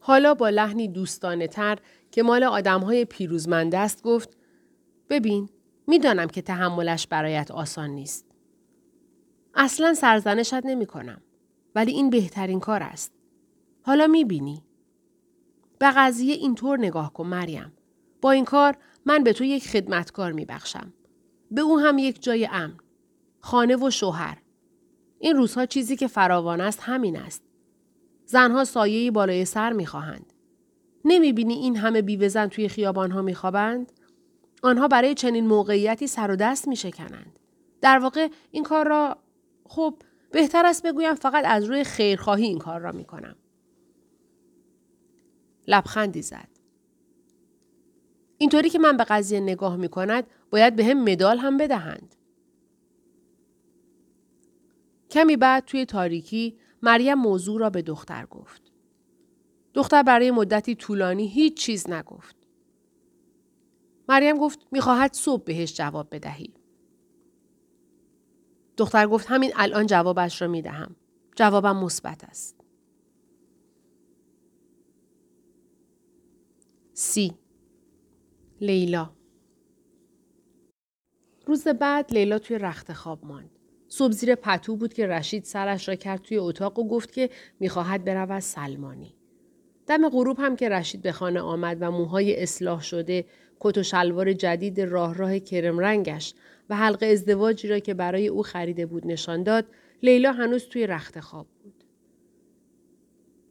حالا با لحنی دوستانه تر که مال آدم های پیروزمند است گفت ببین می‌دانم که تحملش برایت آسان نیست. اصلا سرزنشت نمی کنم. ولی این بهترین کار است. حالا می بینی. به قضیه اینطور نگاه کن مریم. با این کار من به تو یک خدمتکار می بخشم. به او هم یک جای امن. خانه و شوهر. این روزها چیزی که فراوان است همین است. زنها سایه بالای سر می خواهند. نمی بینی این همه بیوه زن توی خیابان ها می خوابند؟ آنها برای چنین موقعیتی سر و دست می شکنند. در واقع این کار را خب بهتر است بگویم فقط از روی خیرخواهی این کار را می کنم. لبخندی زد. اینطوری که من به قضیه نگاه می باید به هم مدال هم بدهند. کمی بعد توی تاریکی مریم موضوع را به دختر گفت. دختر برای مدتی طولانی هیچ چیز نگفت. مریم گفت می‌خواهد صبح بهش جواب بدهی. دختر گفت همین الان جوابش را می‌دهم. جوابم مثبت است. سی لیلا روز بعد لیلا توی رخت خواب ماند. صبح زیر پتو بود که رشید سرش را کرد توی اتاق و گفت که می‌خواهد برود سلمانی. دم غروب هم که رشید به خانه آمد و موهای اصلاح شده، کت و شلوار جدید راه راه کرم رنگش و حلقه ازدواجی را که برای او خریده بود نشان داد، لیلا هنوز توی رخت خواب بود.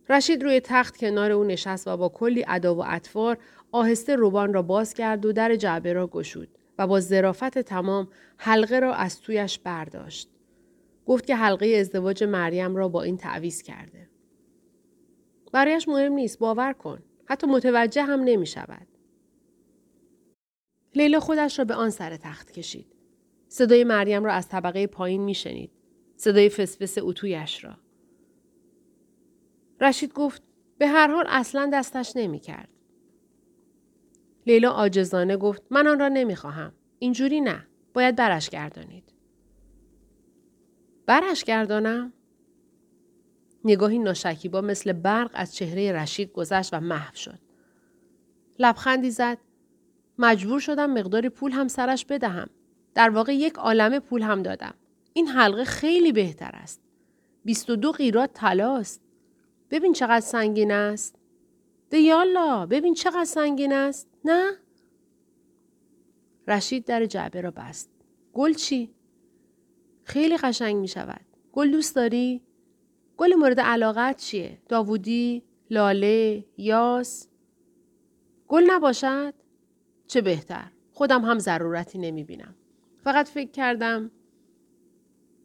رشید روی تخت کنار او نشست و با کلی ادا و اطوار آهسته روبان را باز کرد و در جعبه را گشود و با ظرافت تمام حلقه را از تویش برداشت. گفت که حلقه ازدواج مریم را با این تعویز کرده. برایش مهم نیست باور کن. حتی متوجه هم نمی شود. لیلا خودش را به آن سر تخت کشید. صدای مریم را از طبقه پایین می شنید. صدای فسفس اتویش را. رشید گفت به هر حال اصلا دستش نمی کرد. لیلا آجزانه گفت من آن را نمی خواهم. اینجوری نه. باید برش گردانید. برش گردانم؟ نگاهی ناشکیبا مثل برق از چهره رشید گذشت و محو شد. لبخندی زد. مجبور شدم مقداری پول هم سرش بدهم. در واقع یک عالم پول هم دادم. این حلقه خیلی بهتر است. 22 قیرات طلاست. ببین چقدر سنگین است. دیالا ببین چقدر سنگین است. نه؟ رشید در جعبه را بست. گل چی؟ خیلی قشنگ می شود. گل دوست داری؟ گل مورد علاقت چیه؟ داوودی؟ لاله؟ یاس؟ گل نباشد؟ چه بهتر. خودم هم ضرورتی نمی بینم. فقط فکر کردم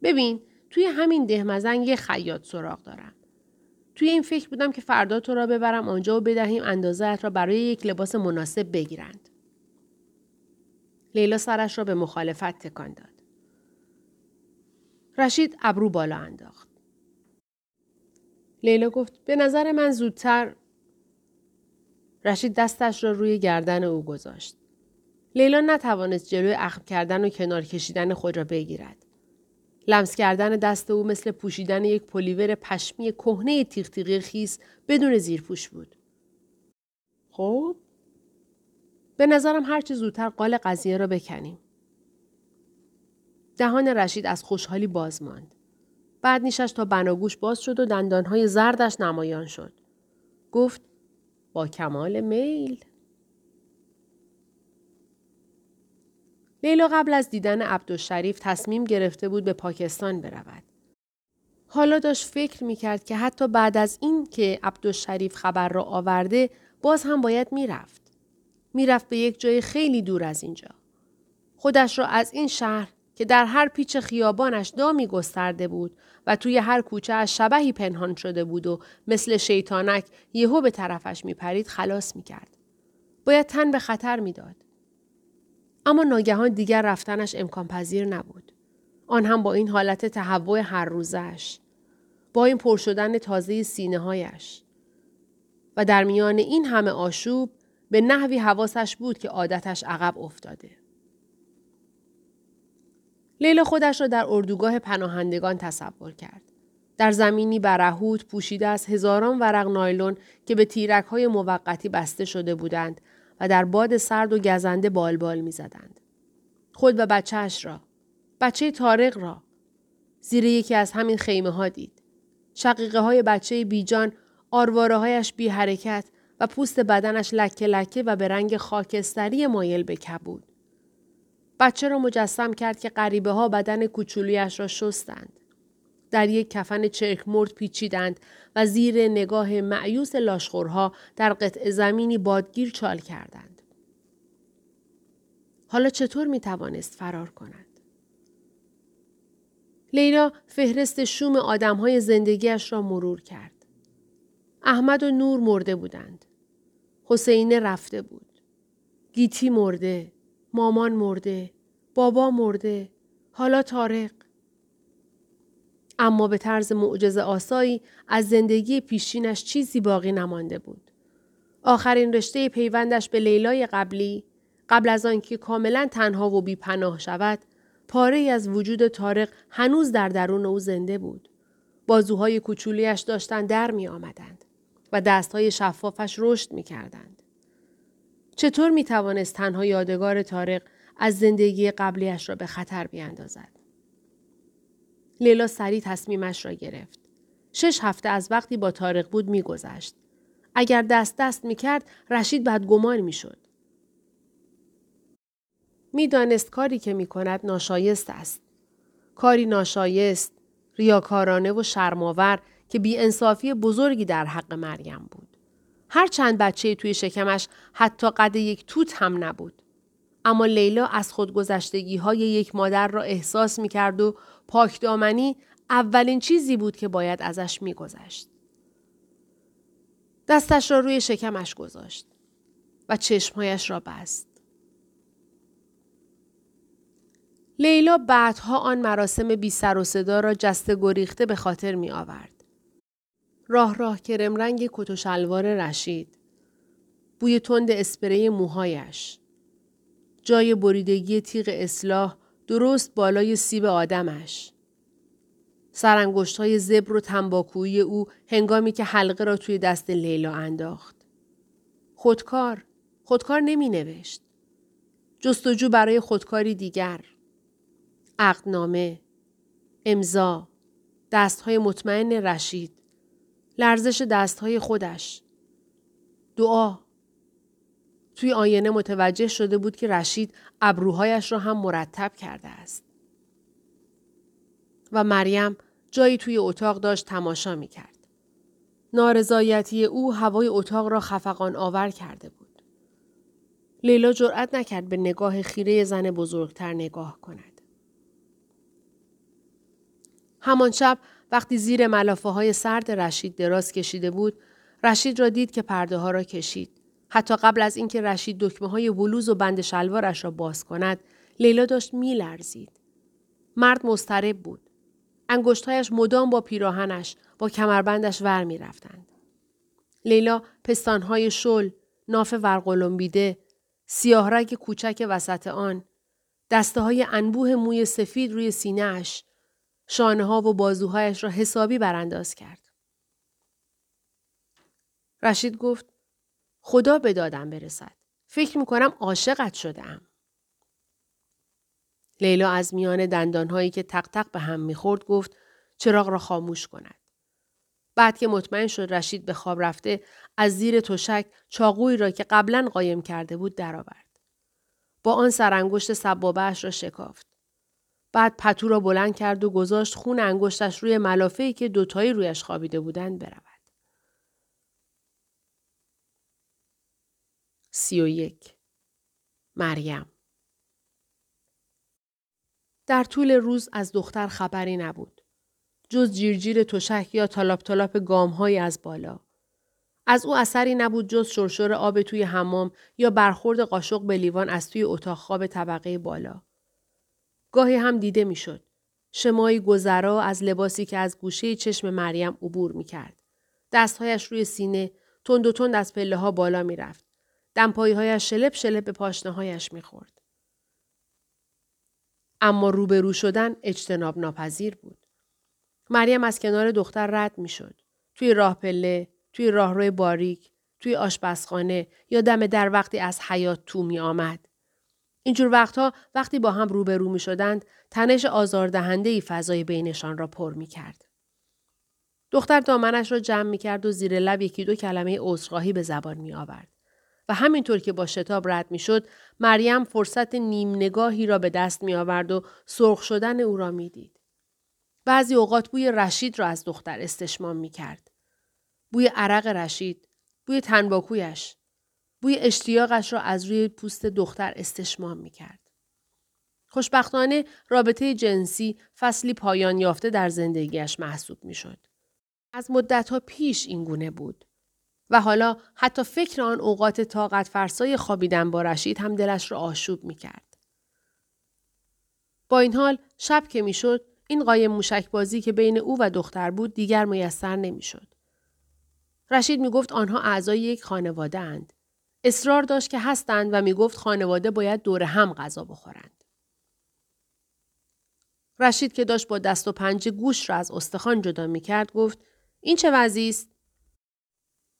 ببین توی همین دهمزن یه خیاط سراغ دارم. توی این فکر بودم که فردا تو را ببرم آنجا و بدهیم اندازه را برای یک لباس مناسب بگیرند. لیلا سرش را به مخالفت تکان داد. رشید ابرو بالا انداخت. لیلا گفت به نظر من زودتر رشید دستش را روی گردن او گذاشت. لیلا نتوانست جلوی اخم کردن و کنار کشیدن خود را بگیرد. لمس کردن دست او مثل پوشیدن یک پلیور پشمی کهنه تیغ خیس بدون زیرپوش بود. خب به نظرم هرچه زودتر قال قضیه را بکنیم. دهان رشید از خوشحالی باز ماند. بعد نیشش تا بناگوش باز شد و دندانهای زردش نمایان شد. گفت با کمال میل. لیلا قبل از دیدن عبدالشریف تصمیم گرفته بود به پاکستان برود. حالا داشت فکر می‌کرد که حتی بعد از این که عبدالشریف خبر را آورده باز هم باید می‌رفت. می‌رفت به یک جای خیلی دور از اینجا. خودش را از این شهر که در هر پیچ خیابانش دامی گسترده بود و توی هر کوچه از شبهی پنهان شده بود و مثل شیطانک یهو به طرفش میپرید خلاص می‌کرد. باید تن به خطر می‌داد. اما ناگهان دیگر رفتنش امکان پذیر نبود. آن هم با این حالت تهوع هر روزش. با این پر شدن تازه سینه هایش. و در میان این همه آشوب به نحوی حواسش بود که عادتش عقب افتاده. لیلا خودش را در اردوگاه پناهندگان تصور کرد. در زمینی برهوت پوشیده از هزاران ورق نایلون که به تیرک های موقتی بسته شده بودند و در باد سرد و گزنده بالبال می زدند. خود و بچهش را. بچه تارق را. زیر یکی از همین خیمه ها دید. شقیقه های بچه بیجان آرواره هایش بی حرکت و پوست بدنش لکه لکه و به رنگ خاکستری مایل به کبود. بچه را مجسم کرد که غریبه ها بدن کوچولویش را شستند. در یک کفن چرک مرد پیچیدند و زیر نگاه معیوس لاشخورها در قطع زمینی بادگیر چال کردند. حالا چطور می توانست فرار کند؟ لیلا فهرست شوم آدمهای زندگیش را مرور کرد. احمد و نور مرده بودند. حسینه رفته بود. گیتی مرده. مامان مرده. بابا مرده. حالا تارق. اما به طرز معجزه آسایی از زندگی پیشینش چیزی باقی نمانده بود. آخرین رشته پیوندش به لیلای قبلی قبل از آنکه کاملا تنها و بیپناه شود پاره از وجود تارق هنوز در درون او زنده بود. بازوهای کوچولیش داشتند در می آمدند و دستهای شفافش رشد می کردند. چطور می توانست تنها یادگار تارق از زندگی قبلیش را به خطر بیاندازد؟ لیلا سریع تصمیمش را گرفت. شش هفته از وقتی با تارق بود میگذشت. اگر دست دست می‌کرد رشید بدگمان می‌شد. می‌دانست کاری که می کند ناشایست است. کاری ناشایست، ریاکارانه و شرماور که بی انصافی بزرگی در حق مریم بود. هر چند بچه توی شکمش حتی قد یک توت هم نبود. اما لیلا از خودگذشتگی های یک مادر را احساس می کرد و پاکدامنی اولین چیزی بود که باید ازش می گذشت. دستش را روی شکمش گذاشت و چشمهایش را بست. لیلا بعدها آن مراسم بی سر و صدا را جسته گریخته به خاطر می آورد. راه راه کرم رنگ کت و شلوار رشید. بوی تند اسپری موهایش. جای بریدگی تیغ اصلاح درست بالای سیب آدمش. سرانگشت های زبر و تنباکویی او هنگامی که حلقه را توی دست لیلا انداخت. خودکار. خودکار نمی نوشت. جستجو برای خودکاری دیگر. عقدنامه. امضا. دستهای مطمئن رشید. لرزش دستهای خودش. دعا. توی آینه متوجه شده بود که رشید ابروهایش را هم مرتب کرده است. و مریم جایی توی اتاق داشت تماشا می کرد. نارضایتی او هوای اتاق را خفقان آور کرده بود. لیلا جرأت نکرد به نگاه خیره زن بزرگتر نگاه کند. همان شب وقتی زیر ملافه های سرد رشید دراز کشیده بود، رشید را دید که پرده ها را کشید. حتی قبل از اینکه رشید دکمه های بلوز و بند شلوارش را باز کند، لیلا داشت میلرزید. مرد مضطرب بود. انگشتهایش مدام با پیراهنش با کمربندش ور می رفتند. لیلا پستانهای شل، ناف ورقلمبیده، سیاه رگ کوچک وسط آن، دسته های انبوه موی سفید روی سینهش، شانه ها و بازوهایش را حسابی برانداز کرد. رشید گفت خدا به دادم برسد. فکر می کنم عاشقت شدم. لیلا از میان دندانهایی که تق تق به هم می‌خورد گفت چراغ را خاموش کند. بعد که مطمئن شد رشید به خواب رفته از زیر تشک چاقوی را که قبلا قایم کرده بود درآورد. با آن سرانگشت سبابهش را شکافت. بعد پتو را بلند کرد و گذاشت خون انگشتش روی ملافه‌ای که دوتایی رویش خوابیده بودند برود. سی و یک مریم در طول روز از دختر خبری نبود. جز جیرجیر تشک یا تالاپ تالاپ گامهایی از بالا. از او اثری نبود جز شرشور آب توی حمام یا برخورد قاشق به لیوان از توی اتاق خواب طبقه بالا. گاهی هم دیده می‌شد. شمایی گذرا از لباسی که از گوشه چشم مریم عبور می کرد. دستهایش روی سینه تند و تند از پله ها بالا می رفت. دمپاییهایش شلپ شلپ به پاشنه هایش می خورد. اما روبرو شدن اجتناب ناپذیر بود. مریم از کنار دختر رد می شد. توی راه پله، توی راهروی باریک، توی آشپزخانه یا دم در وقتی از حیات تو می آمد. اینجور وقتها وقتی با هم روبرو می شدند تنش آزاردهنده ای فضای بینشان را پر می کرد. دختر دامنش را جمع می کرد و زیر لب یکی دو کلمه عذرخواهی به زبان می آورد. و همینطور که با شتاب رد می شد مریم فرصت نیم نگاهی را به دست می آورد و سرخ شدن او را می دید. بعضی اوقات بوی رشید را از دختر استشمام می کرد. بوی عرق رشید، بوی تنباکویش، بوی اشتیاقش را از روی پوست دختر استشمام می کرد. خوشبختانه رابطه جنسی فصلی پایان یافته در زندگیش محسوب می شد. از مدتها پیش این گونه بود. و حالا حتی فکر آن اوقات طاقت فرسای خوابیدن با رشید هم دلش را آشوب می کرد. با این حال شب که می‌شد این قایم موشک بازی که بین او و دختر بود دیگر میسر نمی‌شد. رشید می گفت آنها اعضای یک خانواده اند. اصرار داشت که هستند و می گفت خانواده باید دور هم غذا بخورند. رشید که داشت با دست و پنجه گوش را از استخوان جدا می کرد گفت این چه وضعی است؟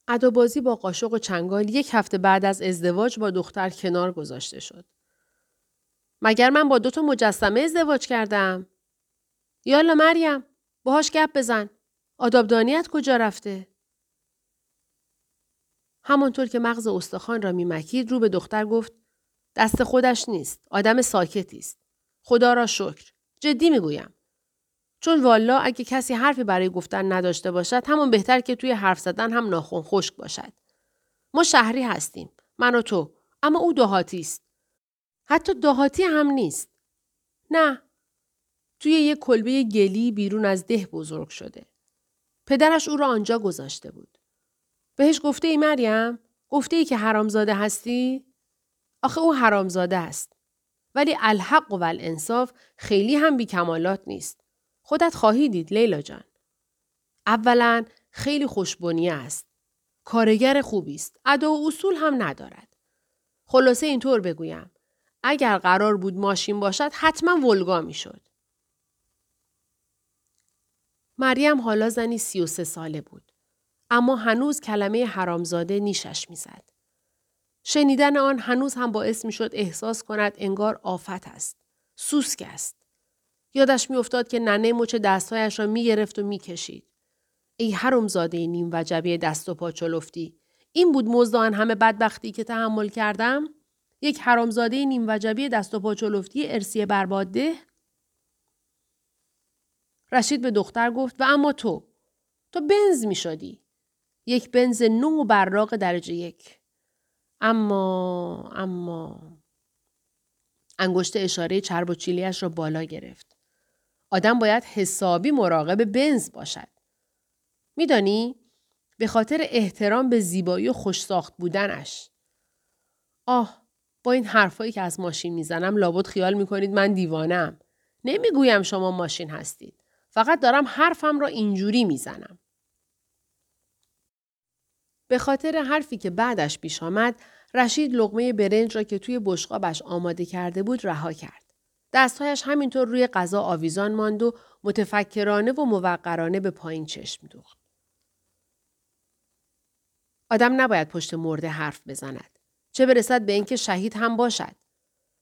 ادابازی با قاشق و چنگال یک هفته بعد از ازدواج با دختر کنار گذاشته شد. مگر من با دو تا مجسمه ازدواج کردم؟ یالا مریم باهاش گپ بزن. آدابدانیت کجا رفته؟ همانطور که مغز استخوان را میمکید رو به دختر گفت دست خودش نیست. آدم ساکتی است. خدا را شکر. جدی می‌گویم. چون والا اگه کسی حرفی برای گفتن نداشته باشد همون بهتر که توی حرف زدن هم ناخون خشک باشد. ما شهری هستیم. من و تو. اما او دهاتی است. حتی دهاتی هم نیست. نه. توی یک کلبه گلی بیرون از ده بزرگ شده. پدرش او را آنجا گذاشته بود. بهش گفته ای مریم؟ گفته ای که حرامزاده هستی؟ آخه او حرامزاده است. ولی الحق و الانصاف خیلی هم بی کمالات نیست. خودت خواهی دید لیلا جان. اولا خیلی خوشبنی است. کارگر خوبی است. ادا و اصول هم ندارد. خلاصه اینطور بگویم. اگر قرار بود ماشین باشد حتما ولگا می شد. مریم حالا زنی سی و سه ساله بود. اما هنوز کلمه حرامزاده نیشش می‌زد. شنیدن آن هنوز هم باعث می شد احساس کند انگار آفت است. سوسک است. یادش میافتاد که ننه مچ دستهایش را می‌گرفت و می‌کشید. ای حرمزاده نیم وجبی دست و پا چلفتی. این بود مزد آن همه بدبختی که تحمل کردم؟ یک حرامزاده نیم وجبی دست و پا چلفتی ارسی برباده؟ رشید به دختر گفت و اما تو تو بنز می شدی. یک بنز نو براق درجه یک. اما اما انگشت اشاره چرب و چیلیش را بالا گرفت. آدم باید حسابی مراقب بنز باشد. میدانی؟ به خاطر احترام به زیبایی و خوشساخت بودنش. آه با این حرفایی که از ماشین می‌زنم لابد خیال می‌کنید من دیوانم. نمی‌گویم شما ماشین هستید. فقط دارم حرفم را اینجوری می‌زنم. به خاطر حرفی که بعدش پیش آمد رشید لغمه برنج را که توی بشقابش آماده کرده بود رها کرد. دستهایش همینطور روی غذا آویزان ماند و متفکرانه و موقرانه به پایین چشم دوخت. آدم نباید پشت مرده حرف بزند. چه برسد به اینکه شهید هم باشد.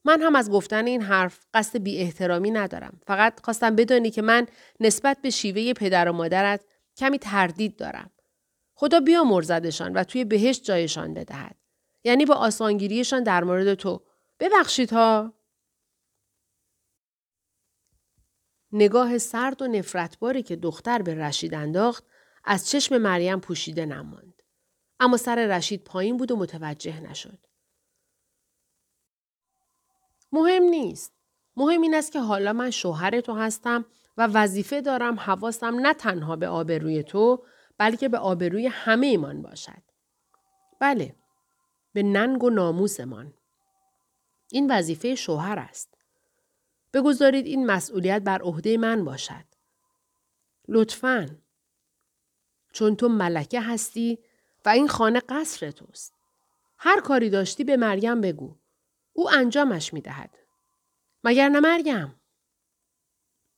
من هم از گفتن این حرف قصد بی احترامی ندارم. فقط خواستم بدانی که من نسبت به شیوه پدر و مادرت کمی تردید دارم. خدا بیا مرزدشان و توی بهشت جایشان بدهد. یعنی با آسانگیریشان در مورد تو. ببخشید ها. نگاه سرد و نفرتباری که دختر به رشید انداخت از چشم مریم پوشیده نماند. اما سر رشید پایین بود و متوجه نشد. مهم نیست. مهم این است که حالا من شوهر تو هستم و وظیفه دارم حواسم نه تنها به آبروی تو بلکه به آبروی همه ایمان باشد. بله. به ننگ و ناموسمان. این وظیفه شوهر است. بگذارید این مسئولیت بر عهده من باشد. لطفاً. چون تو ملکه هستی و این خانه قصر توست. هر کاری داشتی به مریم بگو. او انجامش می دهد. مگر نه مریم؟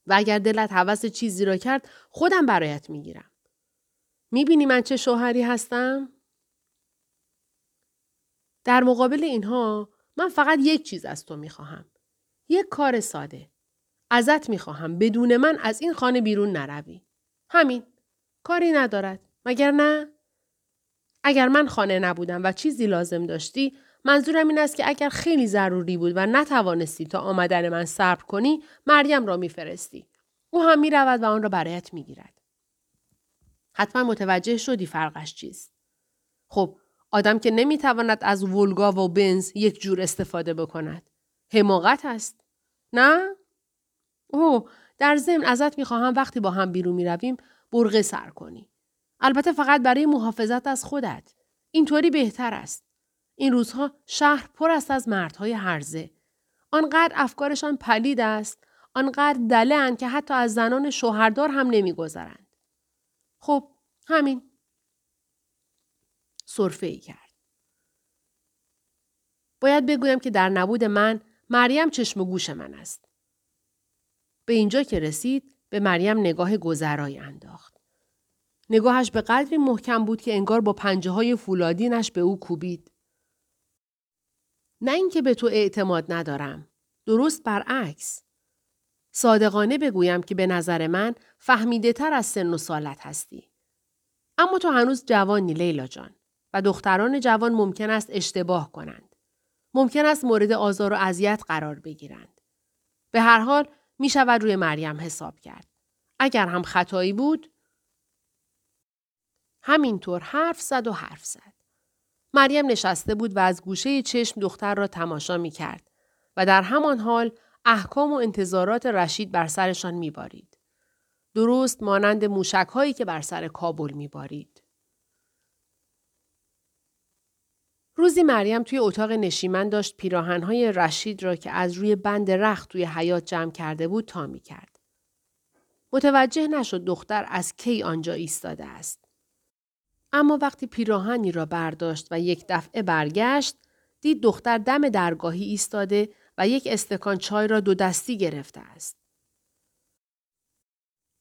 و اگر دلت حوث چیزی را کرد خودم برایت می‌گیرم. می‌بینی من چه شوهری هستم؟ در مقابل اینها من فقط یک چیز از تو می‌خواهم. یک کار ساده. ازت می‌خواهم بدون من از این خانه بیرون نروی. همین. کاری ندارد. مگر نه؟ اگر من خانه نبودم و چیزی لازم داشتی منظورم این است که اگر خیلی ضروری بود و نتوانستی تا آمدن من صبر کنی مریم را میفرستی او هم می رود و آن را برایت می گیرد. حتما متوجه شدی فرقش چیست. خب آدم که نمی‌تواند از ولگا و بنز یک جور استفاده بکند. حماقت است. نه؟ اوه در ضمن ازت می‌خواهم وقتی با هم بیرون می‌رویم برغه سر کنی. البته فقط برای محافظت از خودت. اینطوری بهتر است. این روزها شهر پر است از مردهای هرزه. آنقدر افکارشان پلید است آنقدر دله که حتی از زنان شوهردار هم نمیگذرند. خب همین. صرفه ای کرد. باید بگویم که در نبود من مریم چشم و گوش من است. به اینجا که رسید به مریم نگاه گذرایی انداخت. نگاهش به قدری محکم بود که انگار با پنجه های فولادینش به او کوبید. نه اینکه به تو اعتماد ندارم. درست برعکس. صادقانه بگویم که به نظر من فهمیده تر از سن و سالت هستی. اما تو هنوز جوانی لیلا جان و دختران جوان ممکن است اشتباه کنند. ممکن است مورد آزار و اذیت قرار بگیرند. به هر حال می شود روی مریم حساب کرد. اگر هم خطایی بود همینطور حرف زد و حرف زد. مریم نشسته بود و از گوشه چشم دختر را تماشا می کرد و در همان حال احکام و انتظارات رشید بر سرشان میبارید. درست مانند موشک هایی که بر سر کابل میبارید. روزی مریم توی اتاق نشیمن داشت پیراهنهای رشید را که از روی بند رخت توی حیات جمع کرده بود تا می کرد. متوجه نشد دختر از کی آنجا ایستاده است. اما وقتی پیراهنی را برداشت و یک دفعه برگشت دید دختر دم درگاهی ایستاده و یک استکان چای را دو دستی گرفته است.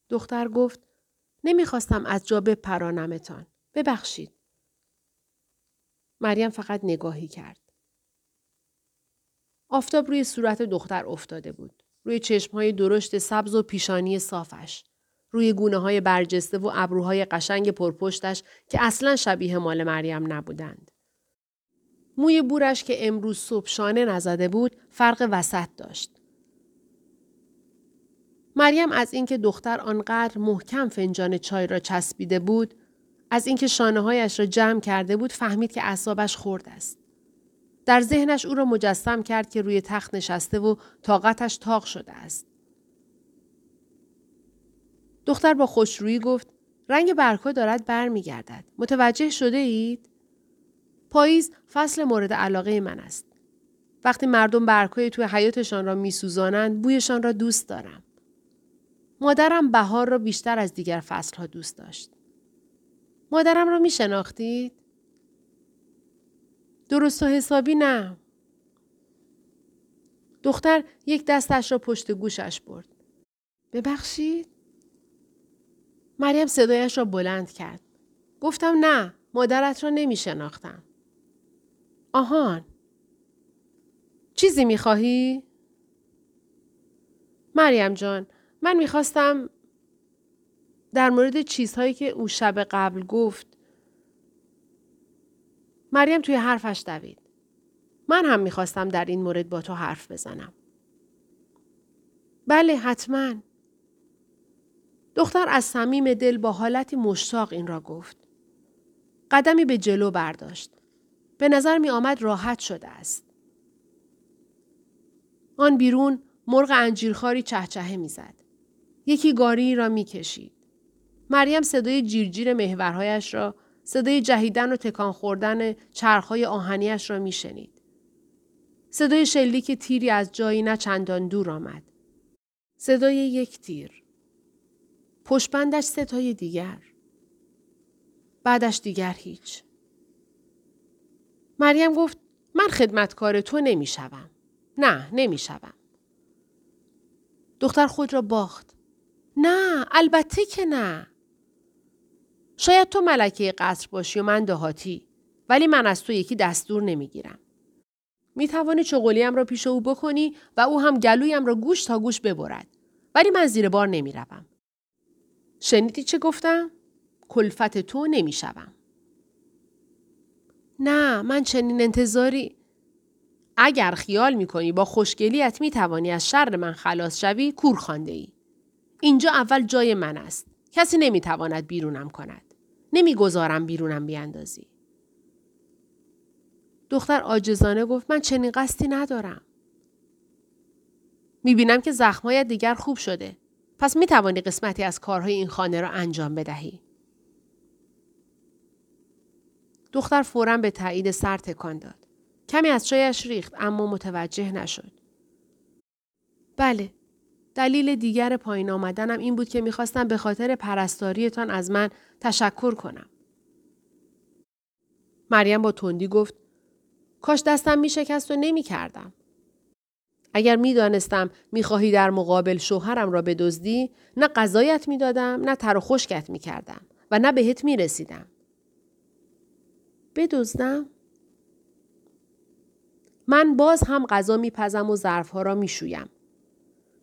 دختر گفت نمی‌خواستم از جا بپرانمتان. ببخشید. مریم فقط نگاهی کرد. آفتاب روی صورت دختر افتاده بود. روی چشمهای درشت سبز و پیشانی صافش. روی گونه های برجسته و ابروهای قشنگ پرپشتش که اصلا شبیه مال مریم نبودند. موی بورش که امروز صبح شانه نزده بود فرق وسط داشت. مریم از اینکه دختر آنقدر محکم فنجان چای را چسبیده بود از اینکه شانه هایش را جمع کرده بود فهمید که اعصابش خورد است. در ذهنش او را مجسم کرد که روی تخت نشسته و طاقتش تاق شده است. دختر با خوشرویی گفت رنگ برگها دارد برمیگردد. متوجه شده اید؟ پاییز فصل مورد علاقه من است. وقتی مردم برگهای توی حیاتشان را میسوزانند بویشان را دوست دارم. مادرم بهار را بیشتر از دیگر فصلها دوست داشت. مادرم را می شناختید؟ درست و حسابی نه. دختر یک دستش را پشت گوشش برد. ببخشید؟ مریم صدایش را بلند کرد. گفتم نه مادرت را نمی شناختم. آهان. چیزی می خواهی؟ مریم جان من می‌خواستم در مورد چیزهایی که او شب قبل گفت مریم توی حرفش دوید. من هم می‌خواستم در این مورد با تو حرف بزنم. بله حتما. دختر از صمیم دل با حالتی مشتاق این را گفت. قدمی به جلو برداشت. به نظر می آمد راحت شده است. آن بیرون مرغ انجیرخاری چهچهه می‌زد. یکی گاری را می‌کشید. مریم صدای جیرجیر محورهایش را صدای جهیدن و تکان خوردن چرخهای آهنیش را میشنید. صدای شلیک تیری از جایی نه چندان دور آمد. صدای یک تیر. پشبندش ستای دیگر. بعدش دیگر هیچ. مریم گفت من خدمتکار تو نمی‌شوم. نه نمی‌شوم. دختر خود را باخت. نه البته که نه. شاید تو ملکه قصر باشی و من دهاتی ولی من از تو یکی دستور نمی‌گیرم. می توانی چغلیم را پیش او بکنی و او هم گلویم را گوش تا گوش ببرد. ولی من زیر بار نمی روم. شنیدی چه گفتم؟ کلفت تو نمی شوم. نه من چنین انتظاری اگر خیال می کنی با خوشگلیت می توانی از شر من خلاص شوی کور خانده ای. اینجا اول جای من است. کسی نمی تواند بیرونم کند. نمی‌گذارم بیرونم بیاندازی. دختر آجزانه گفت من چنین قصدی ندارم. می‌بینم که زخمایت دیگر خوب شده. پس می توانی قسمتی از کارهای این خانه را انجام بدهی. دختر فورا به تایید سر تکان داد. کمی از چایش ریخت اما متوجه نشد. بله. دلیل دیگر پایین آمدنم این بود که می‌خواستم به خاطر پرستاریتان از من تشکر کنم. مریم با تندی گفت کاش دستم می شکست و نمی کردم. اگر می دانستم در مقابل شوهرم را بدزدی نه قضایت می دادم نه تر و خشکت می و نه بهت می رسیدم. بدزدم؟ من باز هم غذا میپزم و ظرفها را می‌شویم.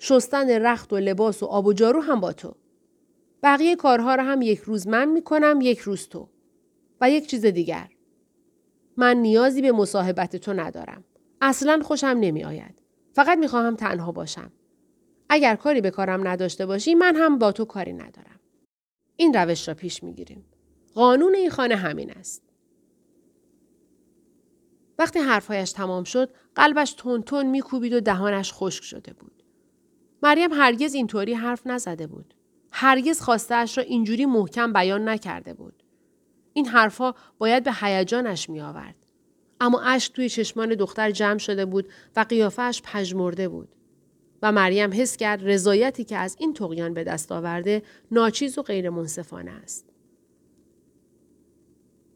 شستن رخت و لباس و آب و جارو هم با تو. بقیه کارها را هم یک روز من می‌کنم یک روز تو. و یک چیز دیگر. من نیازی به مصاحبت تو ندارم. اصلا خوشم نمی آید. فقط می خواهم تنها باشم. اگر کاری به کارم نداشته باشی من هم با تو کاری ندارم. این روش را پیش می گیریم. قانون این خانه همین است. وقتی حرفهایش تمام شد قلبش تون تون میکوبید و دهانش خشک شده بود. مریم هرگز اینطوری حرف نزده بود. هرگز خواستهاش را اینجوری محکم بیان نکرده بود. این حرفها باید به هیجانش می آورد. اما اشک توی چشمان دختر جمع شده بود و قیافهش پژمرده بود. و مریم حس کرد رضایتی که از این تقیان به دست آورده ناچیز و غیر منصفانه است.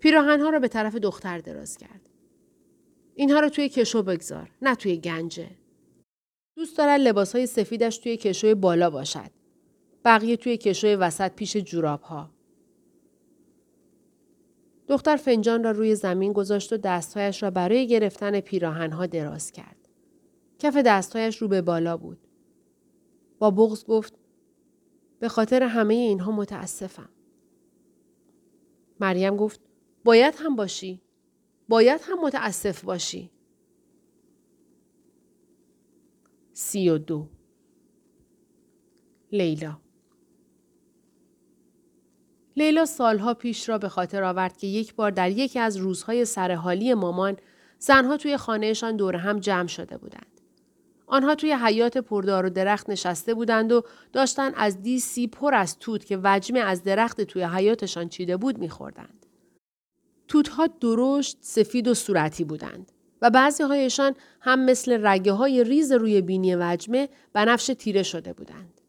پیراهنها را به طرف دختر دراز کرد. اینها رو توی کشو بگذار نه توی گنجه. دوست دارد لباس های سفیدش توی کشوی بالا باشد. بقیه توی کشوی وسط پیش جوراب ها. دختر فنجان را روی زمین گذاشت و دستهایش را برای گرفتن پیراهنها دراز کرد. کف دستهایش رو به بالا بود. با بغز گفت به خاطر همه اینها متاسفم. مریم گفت باید هم باشی. باید هم متاسف باشی. سی و دو لیلا لیلا سالها پیش را به خاطر آورد که یک بار در یکی از روزهای سرحالی مامان زنها توی خانهشان دور هم جمع شده بودند. آنها توی حیات پردار و درخت نشسته بودند و داشتن از دیسی پر از توت که وجمه از درخت توی حیاتشان چیده بود میخوردند. توتها درشت، سفید و صورتی بودند و بعضی هایشان هم مثل رگه های ریز روی بینی وجمه بنفش تیره شده بودند.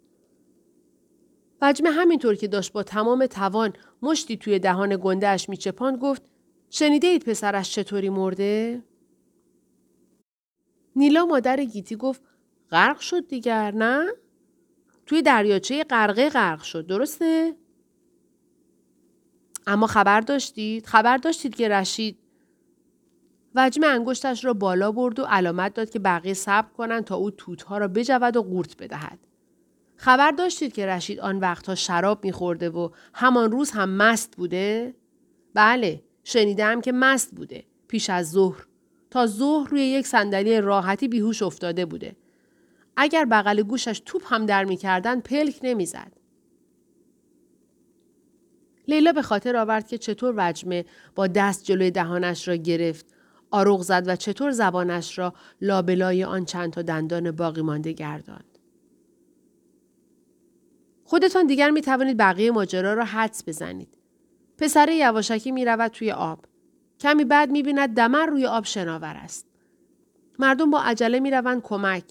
وجمه همینطور که داشت با تمام توان مشتی توی دهان گندهش میچپاند گفت شنیده اید پسرش چطوری مرده؟ نیلا مادر گیتی گفت غرق شد دیگر نه؟ توی دریاچه غرقه غرق شد درسته؟ اما خبر داشتید؟ خبر داشتید که رشید وجم انگشتش را بالا برد و علامت داد که بقیه صبر کنند تا او توتها را بجود و قورت بدهد. خبر داشتید که رشید آن وقتها شراب میخورده و همان روز هم مست بوده؟ بله، شنیدم که مست بوده. پیش از ظهر. تا ظهر روی یک صندلی راحتی بیهوش افتاده بوده. اگر بغل گوشش توپ هم در می‌کردن پلک نمی‌زد. لیلا به خاطر آورد که چطور وجمه با دست جلوی دهانش را گرفت آروغ زد و چطور زبانش را لابلای آن چند تا دندان باقی مانده گرداند. خودتان دیگر می توانید بقیه ماجرا را حدس بزنید. پسر یواشکی می رود توی آب. کمی بعد می بیند دمر روی آب شناور است. مردم با عجله می روند کمک.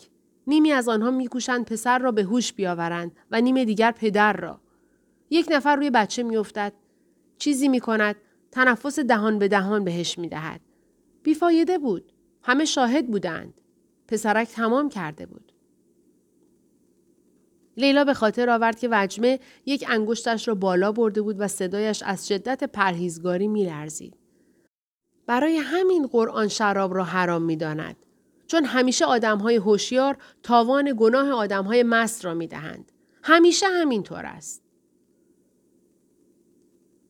نیمی از آنها می پسر را به هوش بیاورند و نیم دیگر پدر را. یک نفر روی بچه میافتد چیزی می کند تنفس دهان به دهان بهش می دهد. بیفایده بود. همه شاهد بودند. پسرک تمام کرده بود. لیلا به خاطر آورد که وجمه یک انگشتش را بالا برده بود و صدایش از شدت پرهیزگاری میلرزید. برای همین قرآن شراب را حرام می داند. چون همیشه آدم های هوشیار تاوان گناه آدم های مست را می دهند. همیشه همینطور است.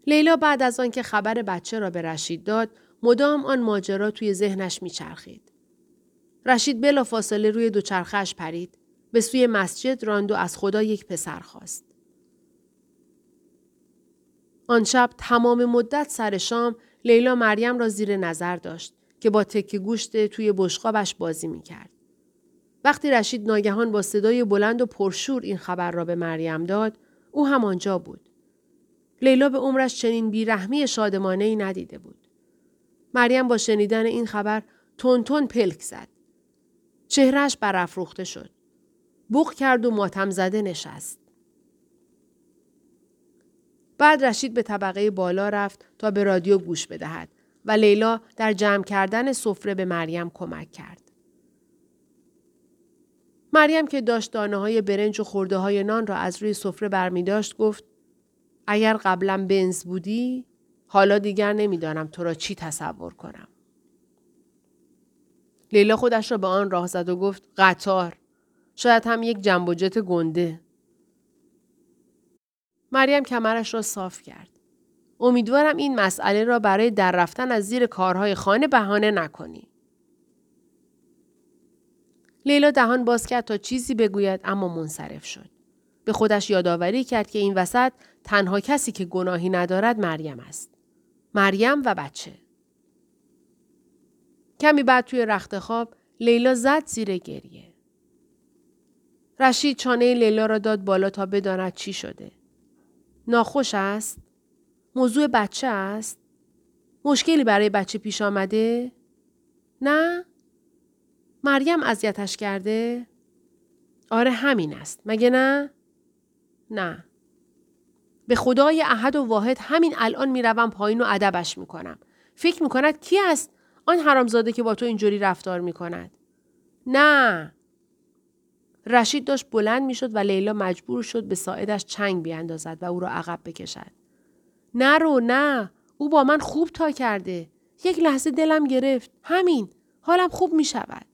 لیلا بعد از آنکه خبر بچه را به رشید داد مدام آن ماجرا توی ذهنش میچرخید. رشید بلا فاصله روی دوچرخش پرید. به سوی مسجد راند و از خدا یک پسر خواست. آن شب تمام مدت سر شام لیلا مریم را زیر نظر داشت که با تکه گوشت توی بشقابش بازی می کرد. وقتی رشید ناگهان با صدای بلند و پرشور این خبر را به مریم داد، او هم آنجا بود. لیلا به عمرش چنین بیرحمی شادمانه ندیده بود. مریم با شنیدن این خبر تون تون پلک زد. چهرش برافروخته شد. بوق کرد و ماتم زده نشست. بعد رشید به طبقه بالا رفت تا به رادیو گوش بدهد و لیلا در جمع کردن سفره به مریم کمک کرد. مریم که داشت دانه های برنج و خورده های نان را از روی سفره برمی داشت گفت اگر قبلا بنز بودی حالا دیگر نمی‌دانم تو را چی تصور کنم. لیلا خودش را به آن راه زد و گفت قطار. شاید هم یک جنبوجت گنده. مریم کمرش را صاف کرد. امیدوارم این مسئله را برای در رفتن از زیر کارهای خانه بهانه نکنی. لیلا دهان باز کرد تا چیزی بگوید اما منصرف شد. به خودش یادآوری کرد که این وسط تنها کسی که گناهی ندارد مریم است. مریم و بچه. کمی بعد توی رخت خواب لیلا زد زیر گریه. رشید چانه لیلا را داد بالا تا بداند چی شده. ناخوش است؟ موضوع بچه است؟ مشکلی برای بچه پیش آمده؟ نه؟ مریم اذیتش کرده؟ آره همین است. مگه نه؟ نه. به خدای احد و واحد همین الان می‌روم پایین و ادبش می‌کنم. فکر می‌کند کی است؟ آن حرامزاده که با تو اینجوری رفتار می‌کند. نه. رشید داشت بلند می‌شد و لیلا مجبور شد به ساعدش چنگ بیاندازد و او را عقب بکشد. نه رو نه. او با من خوب تا کرده. یک لحظه دلم گرفت. همین. حالم خوب می شود.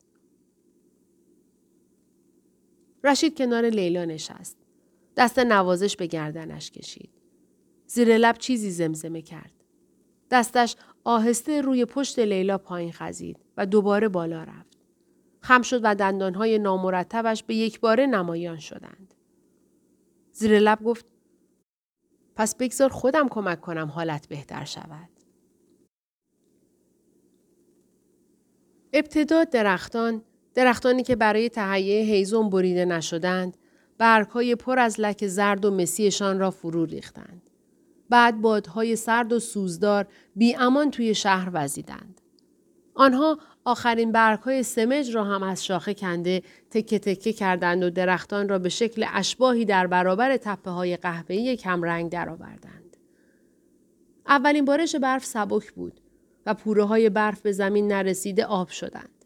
رشید کنار لیلا نشست. دست نوازش به گردنش کشید. زیر لب چیزی زمزمه کرد. دستش آهسته روی پشت لیلا پایین خزید و دوباره بالا رفت. خم شد و دندانهای نامرتبش به یک باره نمایان شدند. زیر لب گفت پس بگذار خودم کمک کنم حالت بهتر شود. ابتدا درختان درختانی که برای تهیه هیزم بریده نشدند برگهای پر از لک زرد و مسیشان را فرو ریختند. بعد بادهای سرد و سوزدار بی امان توی شهر وزیدند. آنها آخرین برگهای سمج را هم از شاخه کنده تکه تکه کردند و درختان را به شکل اشباهی در برابر تپه های قهوه‌ای کمرنگ درآوردند. اولین بارش برف سبک بود و پوره های برف به زمین نرسیده آب شدند.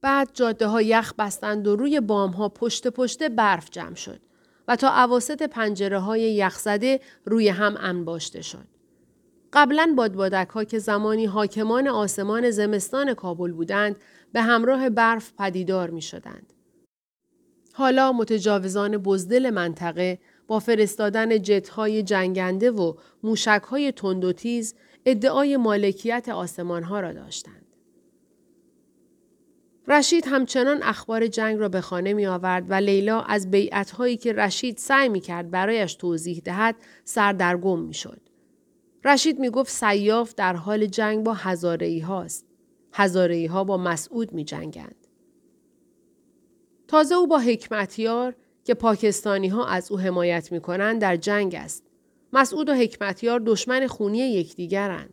بعد جاده ها یخ بستند و روی بام ها پشت پشت برف جمع شد و تا عواسط پنجره های یخزده روی هم انباشته شد. قبلا بادبادک ها که زمانی حاکمان آسمان زمستان کابل بودند به همراه برف پدیدار می شدند. حالا متجاوزان بزدل منطقه با فرستادن های جنگنده و های تند و ادعای مالکیت آسمان ها را داشتند. رشید همچنان اخبار جنگ را به خانه می آورد و لیلا از بیعت هایی که رشید سعی می کرد برایش توضیح دهد سردرگم می شد. رشید می گفت سیاف در حال جنگ با هزاره هاست. هزاره ها با مسعود می جنگند. تازه او با حکمتیار که پاکستانی ها از او حمایت می کنند در جنگ است. مسعود و حکمتیار دشمن خونی یکدیگرند.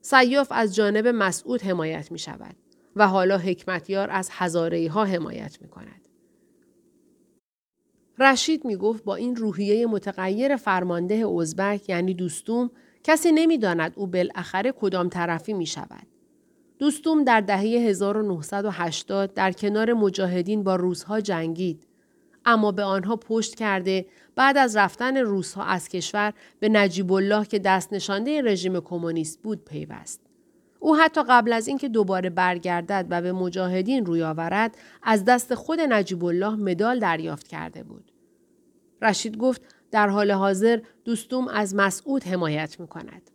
سیاف از جانب مسعود حمایت می شود. و حالا حکمتیار از هزاره ها حمایت می کند. رشید می گفت با این روحیه متغیر فرمانده ازبک یعنی دوستوم کسی نمی‌داند او بالاخره کدام طرفی می شود. دوستوم در دهه 1980 در کنار مجاهدین با روزها جنگید. اما به آنها پشت کرده بعد از رفتن روسها از کشور به نجیب الله که دست نشانده رژیم کمونیست بود پیوست. او حتی قبل از اینکه دوباره برگردد و به مجاهدین روی آورد از دست خود نجیب الله مدال دریافت کرده بود. رشید گفت در حال حاضر دوستوم از مسعود حمایت می کند.